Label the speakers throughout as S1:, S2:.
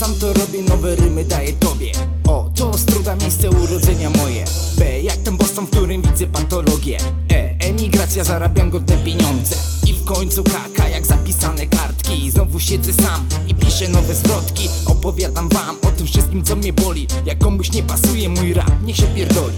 S1: sam to robię, nowe rymy daję tobie. O, to struga, miejsce urodzenia moje. B, jak ten Boston, w którym widzę patologię. E, emigracja, zarabiam godne pieniądze. I w końcu kaka, jak zapisane kartki. Znowu siedzę sam i piszę nowe zwrotki. Opowiadam wam o tym wszystkim, co mnie boli. Jak komuś nie pasuje mój rap, niech się pierdoli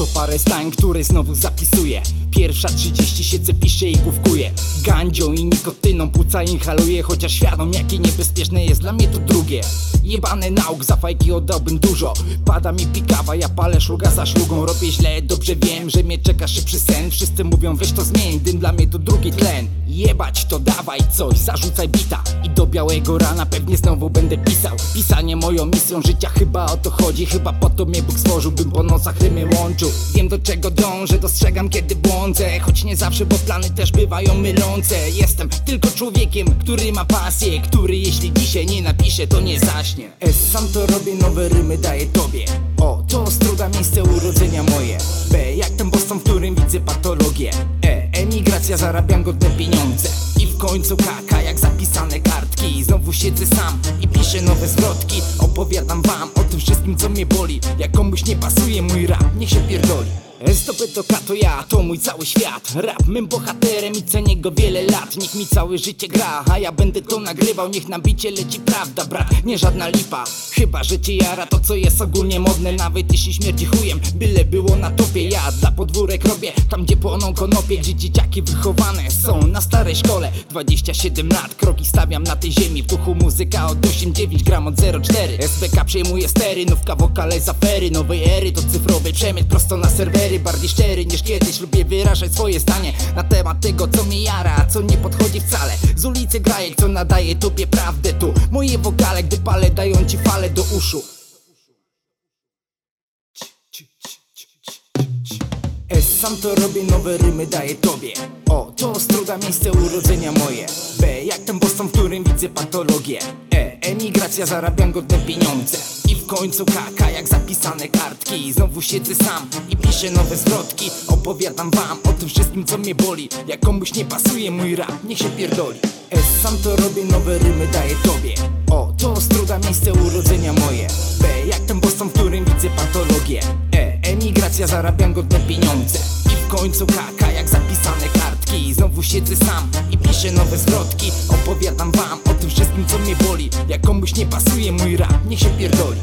S1: Oto parę zdań, które znowu zapisuję. Pierwsza 30 siedzę, piszę i główkuję. Gandzią i nikotyną płuca inhaluję Chociaż świadom jakie niebezpieczne jest dla mnie to drugie. Jebane nauk, za fajki oddałbym dużo. Pada mi pikawa, ja palę szluga za szlugą. Robię źle, dobrze wiem, że mnie czeka szybszy sen. Wszyscy mówią weź to zmień, dym dla mnie to drugi tlen Jebać to dawaj coś, zarzucaj bita. I do białego rana pewnie znowu będę pisał. Pisanie moją misją życia, chyba o to chodzi. Chyba po to mnie Bóg stworzył, bym po nocach rymy łączył. Wiem do czego dążę, dostrzegam kiedy błądzę. Choć nie zawsze, bo plany też bywają mylące. Jestem tylko człowiekiem, który ma pasję Który jeśli dzisiaj nie napisze, to nie zaśnie. S sam to robię, nowe rymy daję tobie. O, to struga, miejsce urodzenia moje. B, jak ten Boston, w którym emigracja, zarabiam godne pieniądze I w końcu kaka, jak zapisane kartki. Znowu siedzę sam i piszę nowe zwrotki. Opowiadam wam o tym wszystkim, co mnie boli. Jak komuś nie pasuje mój rap, niech się pierdoli to K to ja, to mój cały świat. Rap mym bohaterem i cenię go wiele lat. Niech mi całe życie gra, a ja będę to nagrywał. Niech na bicie leci prawda, brat, nie żadna lipa. Chyba, że cię jara to co jest ogólnie modne. Nawet jeśli śmierdzi chujem, byle było na topie. Ja dla podwórek robię, tam gdzie płoną konopie. Gdzie dzieciaki wychowane są na starej szkole. 27 lat, kroki stawiam na tej ziemi. W duchu muzyka od 8-9 gram od 04 SBK przejmuje stery, nówka wokale z afery. Nowej ery to cyfrowy przemyt prosto na serwery Bardziej szczery niż kiedyś. Lubię wyrażać swoje zdanie Na temat tego co mi jara, a co nie podchodzi wcale. Z ulicy grajek, co nadaje tobie prawdę tu. Moje wokale, gdy palę dają ci fale do uszu. Sam to robię, nowe rymy daję tobie. O, to struga, miejsce urodzenia moje. B, jak ten Boston, w którym widzę patologię emigracja, zarabiam godne pieniądze. I w końcu kaka, jak zapisane kartki. Znowu siedzę sam i piszę nowe zwrotki. Opowiadam wam o tym wszystkim, co mnie boli. Jak komuś nie pasuje mój rap, niech się pierdoli. S sam to robię, nowe rymy daję tobie. O, to struga, miejsce urodzenia moje. B, jak ten Boston, w którym widzę patologię. E, emigracja, zarabiam godne pieniądze. I w końcu kaka, jak zapisane Znowu siedzę sam i piszę nowe zwrotki. Opowiadam wam o tym wszystkim, co mnie boli. Jak komuś nie pasuje mój rap, niech się pierdoli